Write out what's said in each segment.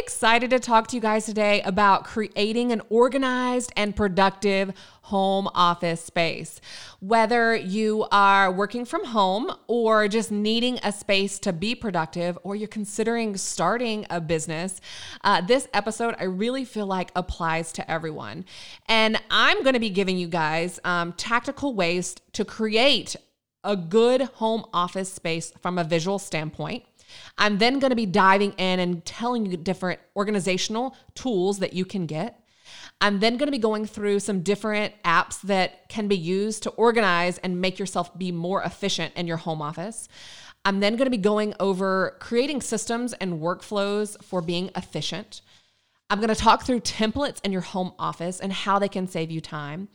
Excited to talk to you guys today about creating an organized and productive home office space. Whether you are working from home or just needing a space to be productive, or you're considering starting a business, uh, this episode I really feel like applies to everyone. And I'm going to be giving you guys um, tactical ways to create a good home office space from a visual standpoint. I'm then going to be diving in and telling you different organizational tools that you can get. I'm then going to be going through some different apps that can be used to organize and make yourself be more efficient in your home office. I'm then going to be going over creating systems and workflows for being efficient. I'm going to talk through templates in your home office and how they can save you time.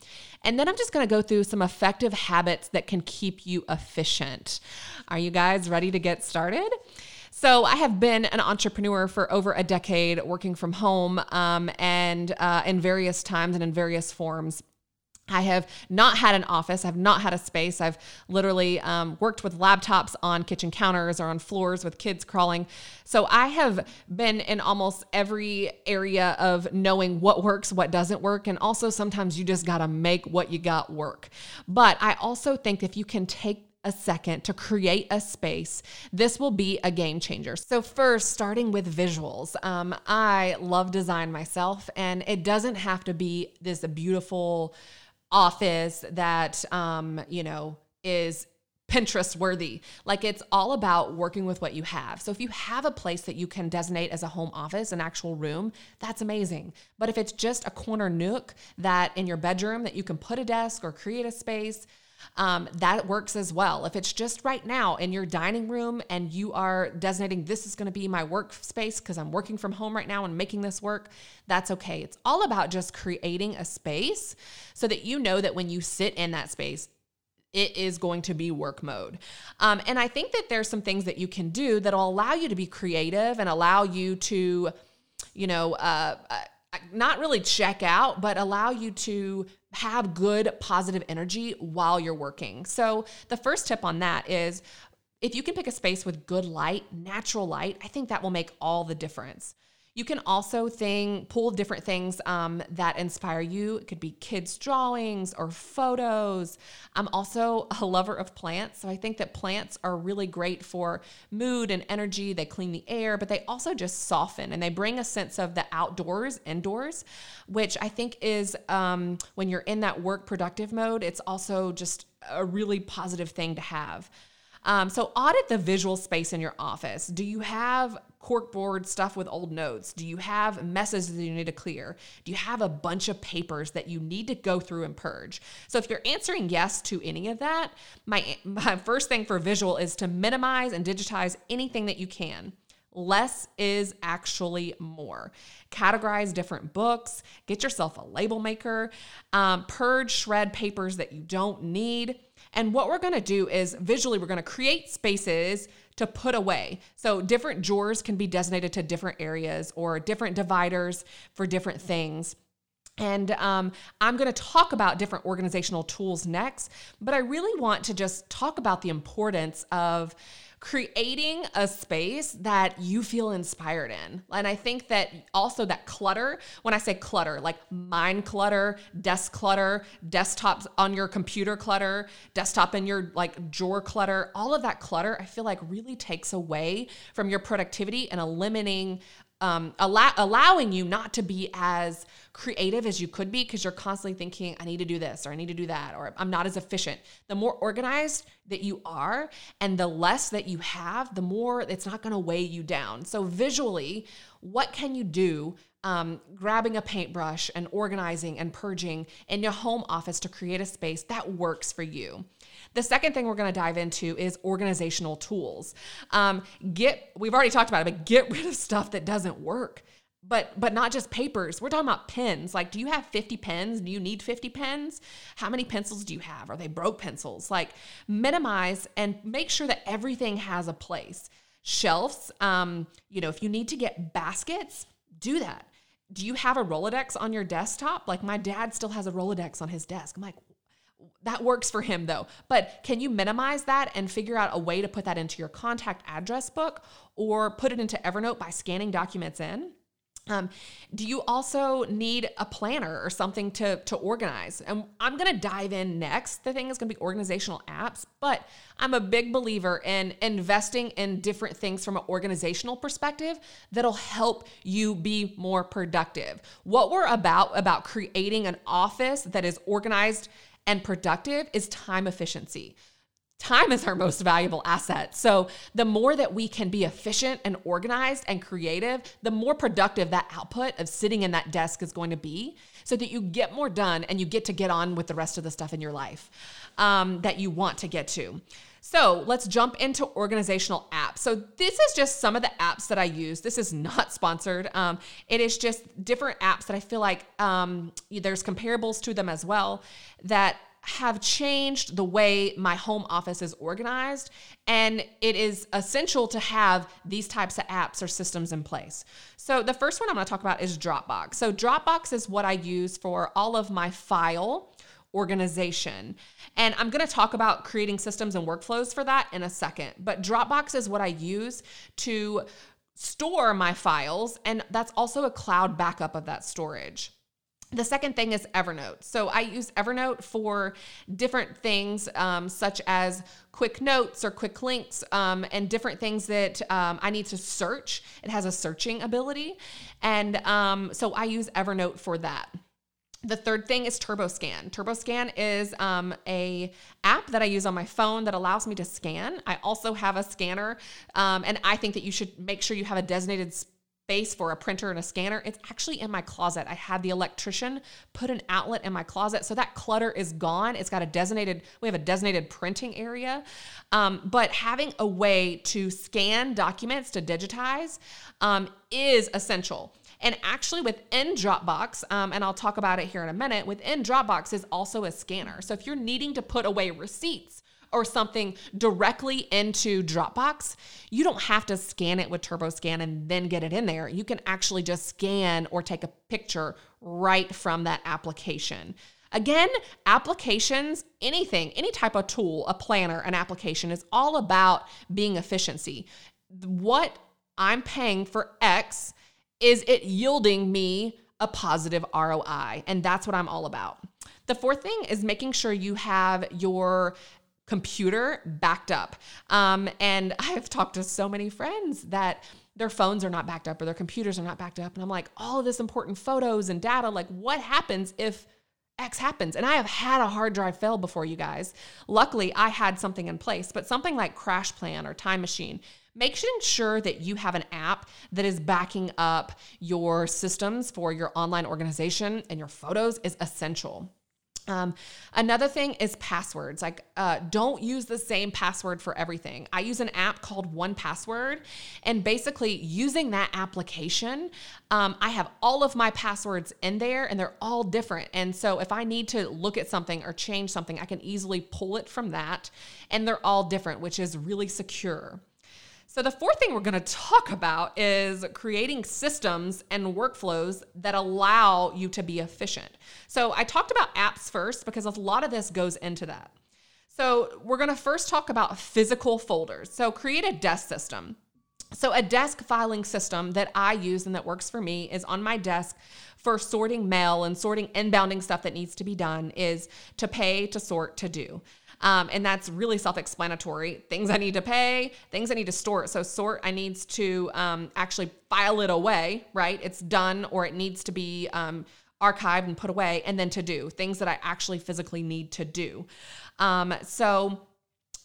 And then I'm just going to go through some effective habits that can keep you efficient. Are you guys ready to get started? So I have been an entrepreneur for over a decade, working from home um, and uh, in various times and in various forms. I have not had an office. I've not had a space. I've literally um, worked with laptops on kitchen counters or on floors with kids crawling. So I have been in almost every area of knowing what works, what doesn't work. And also sometimes you just got to make what you got work. But I also think if you can take a second to create a space, this will be a game changer. So, first, starting with visuals, um, I love design myself, and it doesn't have to be this beautiful office that, um, you know, is Pinterest worthy. Like it's all about working with what you have. So if you have a place that you can designate as a home office, an actual room, that's amazing. But if it's just a corner nook that in your bedroom that you can put a desk or create a space, um, that works as well. If it's just right now in your dining room and you are designating this is going to be my workspace because I'm working from home right now and making this work, that's okay. It's all about just creating a space so that you know that when you sit in that space, it is going to be work mode. Um, and I think that there's some things that you can do that'll allow you to be creative and allow you to, you know, uh, uh not really check out, but allow you to have good positive energy while you're working. So, the first tip on that is if you can pick a space with good light, natural light, I think that will make all the difference. You can also thing pull different things um, that inspire you. It could be kids' drawings or photos. I'm also a lover of plants, so I think that plants are really great for mood and energy. They clean the air, but they also just soften and they bring a sense of the outdoors, indoors, which I think is um, when you're in that work productive mode. It's also just a really positive thing to have. Um, so audit the visual space in your office. Do you have corkboard stuff with old notes? Do you have messes that you need to clear? Do you have a bunch of papers that you need to go through and purge? So if you're answering yes to any of that, my my first thing for visual is to minimize and digitize anything that you can. Less is actually more. Categorize different books, get yourself a label maker, um, purge, shred papers that you don't need. And what we're gonna do is visually, we're gonna create spaces to put away. So different drawers can be designated to different areas or different dividers for different things. And um, I'm going to talk about different organizational tools next, but I really want to just talk about the importance of creating a space that you feel inspired in. And I think that also that clutter, when I say clutter, like mind clutter, desk clutter, desktops on your computer clutter, desktop in your like drawer clutter, all of that clutter, I feel like really takes away from your productivity and eliminating um, allow, allowing you not to be as creative as you could be because you're constantly thinking, I need to do this or I need to do that or I'm not as efficient. The more organized that you are and the less that you have, the more it's not going to weigh you down. So, visually, what can you do um, grabbing a paintbrush and organizing and purging in your home office to create a space that works for you. The second thing we're going to dive into is organizational tools. Um, get we've already talked about it, but get rid of stuff that doesn't work. But but not just papers. We're talking about pens. Like, do you have 50 pens? Do you need 50 pens? How many pencils do you have? Are they broke pencils? Like, minimize and make sure that everything has a place. Shelves. Um, you know, if you need to get baskets, do that do you have a Rolodex on your desktop? Like my dad still has a Rolodex on his desk. I'm like, that works for him though. But can you minimize that and figure out a way to put that into your contact address book or put it into Evernote by scanning documents in? Um, do you also need a planner or something to, to organize? And I'm to dive in next. The thing is to be organizational apps, but I'm a big believer in investing in different things from an organizational perspective that'll help you be more productive. What we're about, about creating an office that is organized and productive, is time efficiency time is our most valuable asset. So, the more that we can be efficient and organized and creative, the more productive that output of sitting in that desk is going to be so that you get more done and you get to get on with the rest of the stuff in your life um, that you want to get to. So let's jump into organizational apps. So this is just some of the apps that I use. This is not sponsored. Um, it is just different apps that I feel like um, there's comparables to them as well that have changed the way my home office is organized. And it is essential to have these types of apps or systems in place. So, the first one I'm gonna talk about is Dropbox. So, Dropbox is what I use for all of my file organization. And I'm going to talk about creating systems and workflows for that in a second. But Dropbox is what I use to store my files, and that's also a cloud backup of that storage. The second thing is Evernote. So I use Evernote for different things, um, such as quick notes or quick links, um, and different things that um, I need to search. It has a searching ability. And um, so I use Evernote for that. The third thing is TurboScan. TurboScan is um, a app that I use on my phone that allows me to scan. I also have a scanner, um, and I think that you should make sure you have a designated space for a printer and a scanner. It's actually in my closet. I had the electrician put an outlet in my closet, so that clutter is gone. It's got a designated. We have a designated printing area, um, but having a way to scan documents to digitize um, is essential. And actually, within Dropbox, um, and I'll talk about it here in a minute, within Dropbox is also a scanner. So if you're needing to put away receipts, or something directly into Dropbox, you don't have to scan it with TurboScan and then get it in there. You can actually just scan or take a picture right from that application. Again, applications, anything, any type of tool, a planner, an application is all about being efficiency. What I'm paying for X is it yielding me a positive ROI? And that's what I'm all about. The fourth thing is making sure you have your computer backed up. Um, and I've talked to so many friends that their phones are not backed up or their computers are not backed up. And I'm like, all of this important photos and data, like, what happens if X happens. And I have had a hard drive fail before, you guys. Luckily, I had something in place, but something like CrashPlan or Time Machine, make sure that you have an app that is backing up your systems for your online organization and your photos is essential. Um, another thing is passwords. Like, uh, don't use the same password for everything. I use an app called 1Password, and basically, using that application, um, I have all of my passwords in there, and they're all different. And so, if I need to look at something or change something, I can easily pull it from that, and they're all different, which is really secure. So, the fourth thing we're going to talk about is creating systems and workflows that allow you to be efficient. So, I talked about apps first because a lot of this goes into that. So, we're going to first talk about physical folders. So, create a desk system. So, a desk filing system that I use and that works for me is on my desk for sorting mail and sorting inbounding stuff that needs to be done is to pay, to sort, to do. Um, and that's really self explanatory. Things I need to pay, things I need to store. So, sort, I needs to um, actually file it away, right? It's done or it needs to be um, archived and put away. And then to do things that I actually physically need to do. Um, so,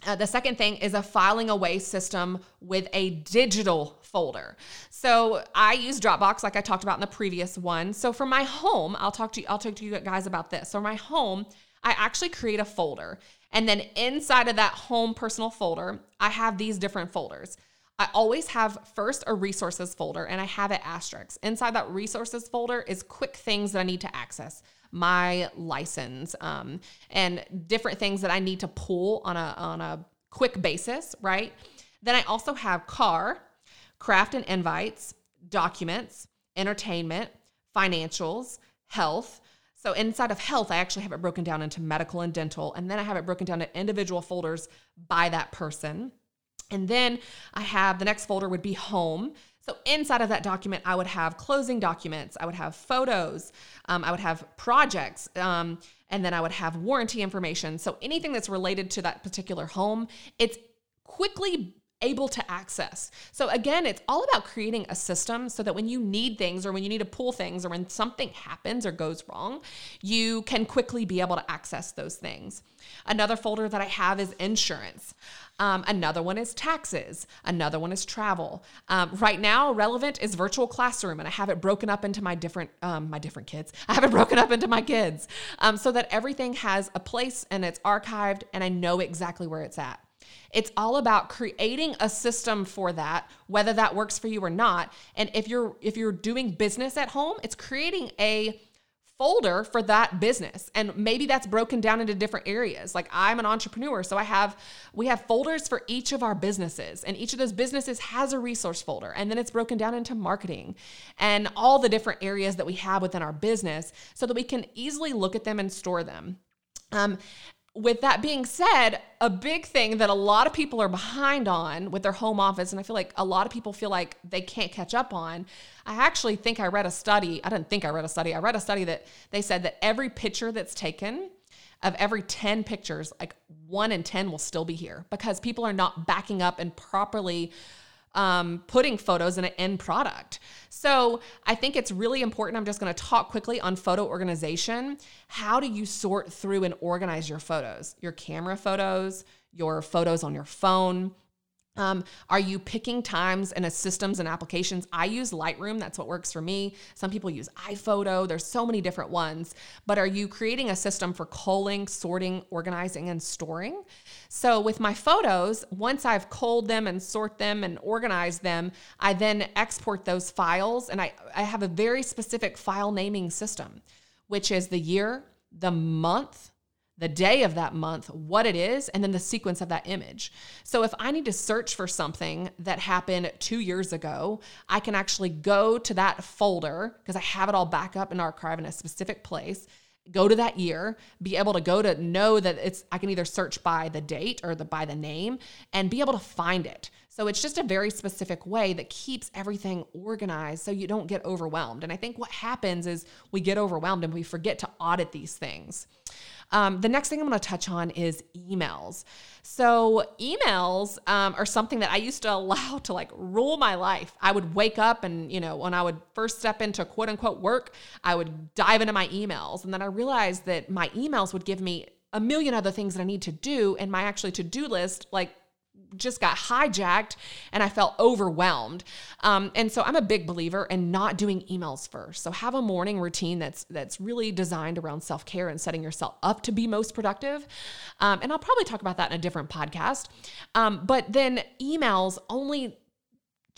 uh, the second thing is a filing away system with a digital folder. So I use Dropbox like I talked about in the previous one. So for my home, I'll talk to you I'll talk to you guys about this. So my home, I actually create a folder and then inside of that home personal folder, I have these different folders. I always have first a resources folder and I have it asterisk. Inside that resources folder is quick things that I need to access, my license, um, and different things that I need to pull on a on a quick basis, right? Then I also have car, craft and invites, documents, entertainment, financials, health, So inside of health, I actually have it broken down into medical and dental, and then I have it broken down to individual folders by that person. And then I have the next folder would be home. So inside of that document, I would have closing documents, I would have photos, um, I would have projects, um, and then I would have warranty information. So anything that's related to that particular home, it's quickly able to access. So again, it's all about creating a system so that when you need things or when you need to pull things or when something happens or goes wrong, you can quickly be able to access those things. Another folder that I have is insurance. Um, another one is taxes. Another one is travel. Um, right now, relevant is virtual classroom, and I have it broken up into my different um, my different kids. I have it broken up into my kids um, so that everything has a place and it's archived, and I know exactly where it's at. It's all about creating a system for that, whether that works for you or not. And if you're if you're doing business at home, it's creating a folder for that business. And maybe that's broken down into different areas. Like i'm an entrepreneur so i have we have folders for each of our businesses and each of those businesses has a resource folder and then it's broken down into marketing and all the different areas that we have within our business so that we can easily look at them and store them. Um, with that being said, a big thing that a lot of people are behind on with their home office, and I feel like a lot of people feel like they can't catch up on. I actually think I read a study. I didn't think I read a study. I read a study that they said that every picture that's taken of every 10 pictures, like one in 10 will still be here because people are not backing up and properly um, putting photos in an end product. So I think it's really important. I'm just going to talk quickly on photo organization. How do you sort through and organize your photos, your camera photos, your photos on your phone? Um, are you picking times and systems and applications? I use Lightroom. That's what works for me. Some people use iPhoto. There's so many different ones. But are you creating a system for culling, sorting, organizing, and storing? So with my photos, once I've culled them and sort them and organized them, I then export those files and I, I have a very specific file naming system, which is the year, the month, the day of that month, what it is, and then the sequence of that image. So if I need to search for something that happened two years ago, I can actually go to that folder because I have it all back up and archive in a specific place. Go to that year, be able to go to know that it's I can either search by the date or the by the name and be able to find it. So it's just a very specific way that keeps everything organized so you don't get overwhelmed. And I think what happens is we get overwhelmed and we forget to audit these things. Um, the next thing I'm going to touch on is emails. So, emails um, are something that I used to allow to like rule my life. I would wake up and, you know, when I would first step into quote unquote work, I would dive into my emails. And then I realized that my emails would give me a million other things that I need to do. And my actually to do list, like, just got hijacked and I felt overwhelmed. Um, and so I'm a big believer in not doing emails first. So have a morning routine that's that's really designed around self care and setting yourself up to be most productive. Um, and I'll probably talk about that in a different podcast. Um, but then emails only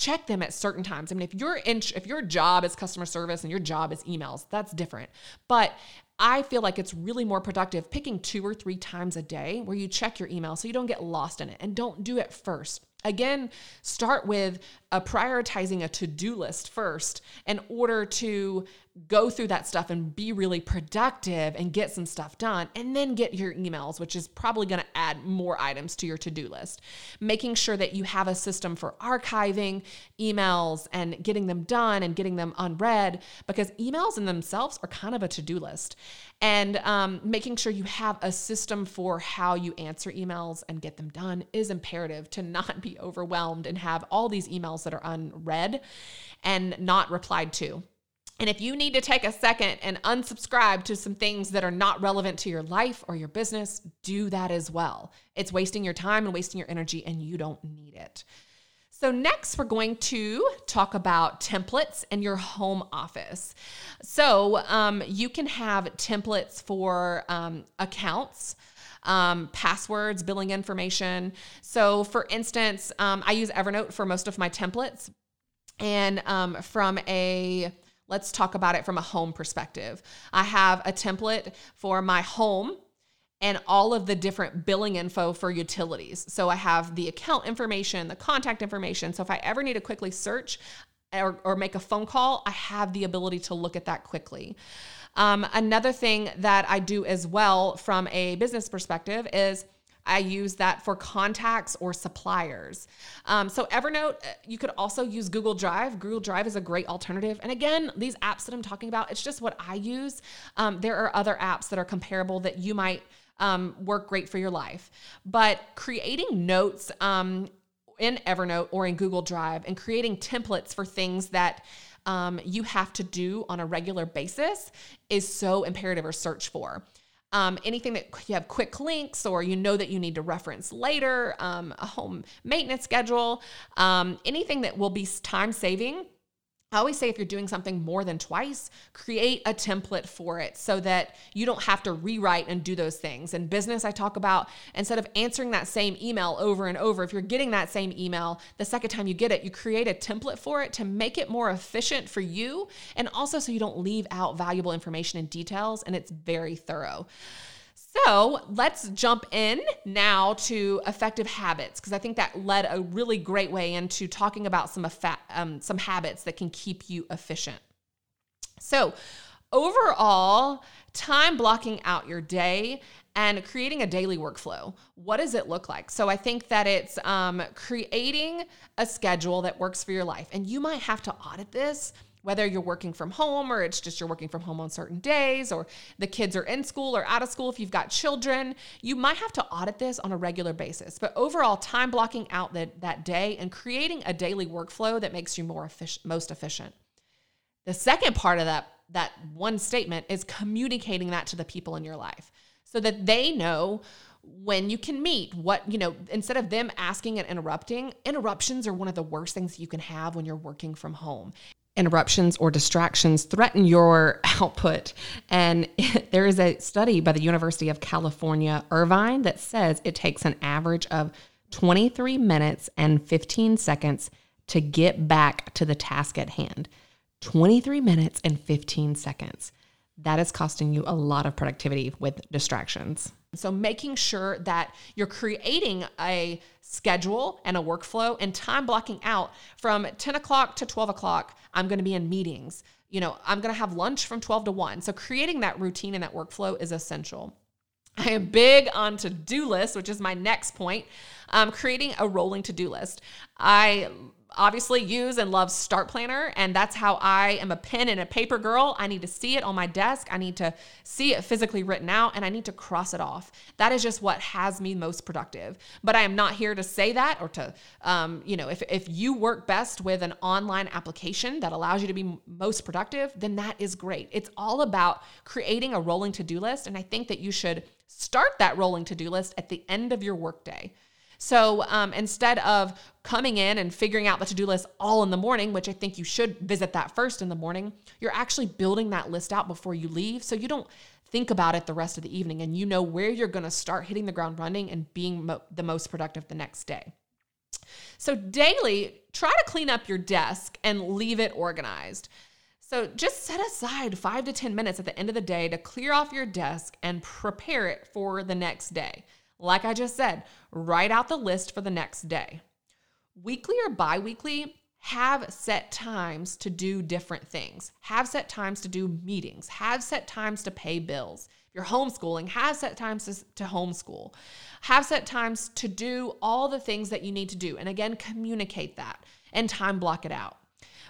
check them at certain times. I mean, if your in, if your job is customer service and your job is emails, that's different. But I feel like it's really more productive picking two or three times a day where you check your email so you don't get lost in it and don't do it first. Again, start with prioritizing a to-do list first in order to go through that stuff and be really productive and get some stuff done and then get your emails which is probably going to add more items to your to-do list. Making sure that you have a system for archiving emails and getting them done and getting them unread because emails in themselves are kind of a to-do list. And um, making sure you have a system for how you answer emails and get them done is imperative to not be overwhelmed and have all these emails that are unread and not replied to and if you need to take a second and unsubscribe to some things that are not relevant to your life or your business, do that as well. It's wasting your time and wasting your energy, and you don't need it. So, next, we're going to talk about templates in your home office. So, um, you can have templates for um, accounts. Um, passwords, billing information. So, for instance, um, I use Evernote for most of my templates. And um, from a Let's talk about it from a home perspective. I have a template for my home and all of the different billing info for utilities. So I have the account information, the contact information. So if I ever need to quickly search or, or make a phone call, I have the ability to look at that quickly. Um, another thing that I do as well from a business perspective is I use that for contacts or suppliers. Um, so, Evernote, uh, you could also use Google Drive. Google Drive is a great alternative. And again, these apps that I'm talking about, it's just what I use. Um, there are other apps that are comparable that you might um, work great for your life. But creating notes um, in Evernote or in Google Drive and creating templates for things that um, you have to do on a regular basis is so imperative or search for. Um, anything that you have quick links or you know that you need to reference later, um, a home maintenance schedule, um, anything that will be time saving I always say if you're doing something more than twice, create a template for it so that you don't have to rewrite and do those things. In business, I talk about instead of answering that same email over and over, if you're getting that same email the second time you get it, you create a template for it to make it more efficient for you and also so you don't leave out valuable information and details and it's very thorough. So let's jump in now to effective habits because I think that led a really great way into talking about some um, some habits that can keep you efficient. So overall, time blocking out your day and creating a daily workflow. What does it look like? So I think that it's um, creating a schedule that works for your life, and you might have to audit this whether you're working from home or it's just you're working from home on certain days or the kids are in school or out of school if you've got children you might have to audit this on a regular basis. But overall time blocking out that, that day and creating a daily workflow that makes you more efficient most efficient. The second part of that that one statement is communicating that to the people in your life so that they know when you can meet what you know instead of them asking and interrupting interruptions are one of the worst things you can have when you're working from home interruptions or distractions threaten your output. And there is a study by the University of California, Irvine, that says it takes an average of 23 minutes and 15 seconds to get back to the task at hand. 23 minutes and 15 seconds. That is costing you a lot of productivity with distractions. So, making sure that you're creating a schedule and a workflow and time blocking out from 10 o'clock to 12 o'clock, I'm going to be in meetings. You know, I'm going to have lunch from 12 to 1. So, creating that routine and that workflow is essential. I am big on to do lists, which is my next point. Um, creating a rolling to do list. I obviously use and love Start Planner, and that's how I am a pen and a paper girl. I need to see it on my desk, I need to see it physically written out, and I need to cross it off. That is just what has me most productive. But I am not here to say that or to, um, you know, if, if you work best with an online application that allows you to be most productive, then that is great. It's all about creating a rolling to do list, and I think that you should start that rolling to do list at the end of your workday. So um, instead of coming in and figuring out the to do list all in the morning, which I think you should visit that first in the morning, you're actually building that list out before you leave. So you don't think about it the rest of the evening and you know where you're going to start hitting the ground running and being mo- the most productive the next day. So, daily, try to clean up your desk and leave it organized. So, just set aside five to 10 minutes at the end of the day to clear off your desk and prepare it for the next day. Like I just said, write out the list for the next day. Weekly or bi weekly, have set times to do different things. Have set times to do meetings. Have set times to pay bills. If you're homeschooling, have set times to, to, homeschool. Have set times to do all the things that you need to do. And again, communicate that and time block it out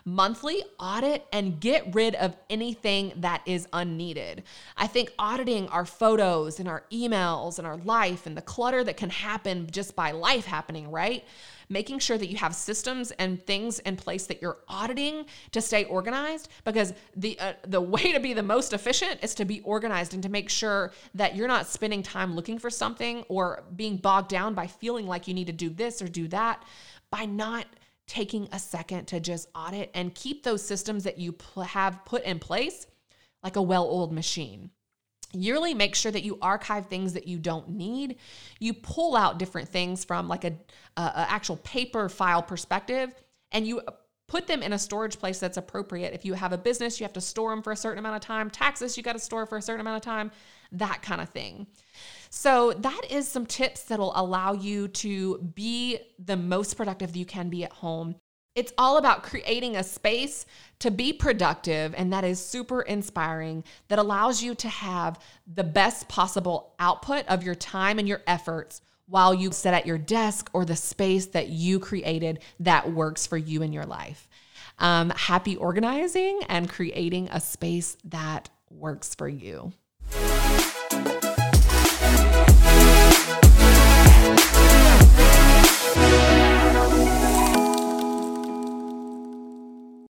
monthly audit and get rid of anything that is unneeded. I think auditing our photos and our emails and our life and the clutter that can happen just by life happening, right? Making sure that you have systems and things in place that you're auditing to stay organized because the uh, the way to be the most efficient is to be organized and to make sure that you're not spending time looking for something or being bogged down by feeling like you need to do this or do that by not taking a second to just audit and keep those systems that you pl- have put in place like a well oiled machine. Yearly, make sure that you archive things that you don't need. You pull out different things from like a, a, a actual paper file perspective, and you put them in a storage place that's appropriate. If you have a business, you have to store them for a certain amount of time. Taxes, you got to store for a certain amount of time. That kind of thing. So, that is some tips that'll allow you to be the most productive you can be at home. It's all about creating a space to be productive, and that is super inspiring that allows you to have the best possible output of your time and your efforts while you sit at your desk or the space that you created that works for you in your life. Um, happy organizing and creating a space that works for you.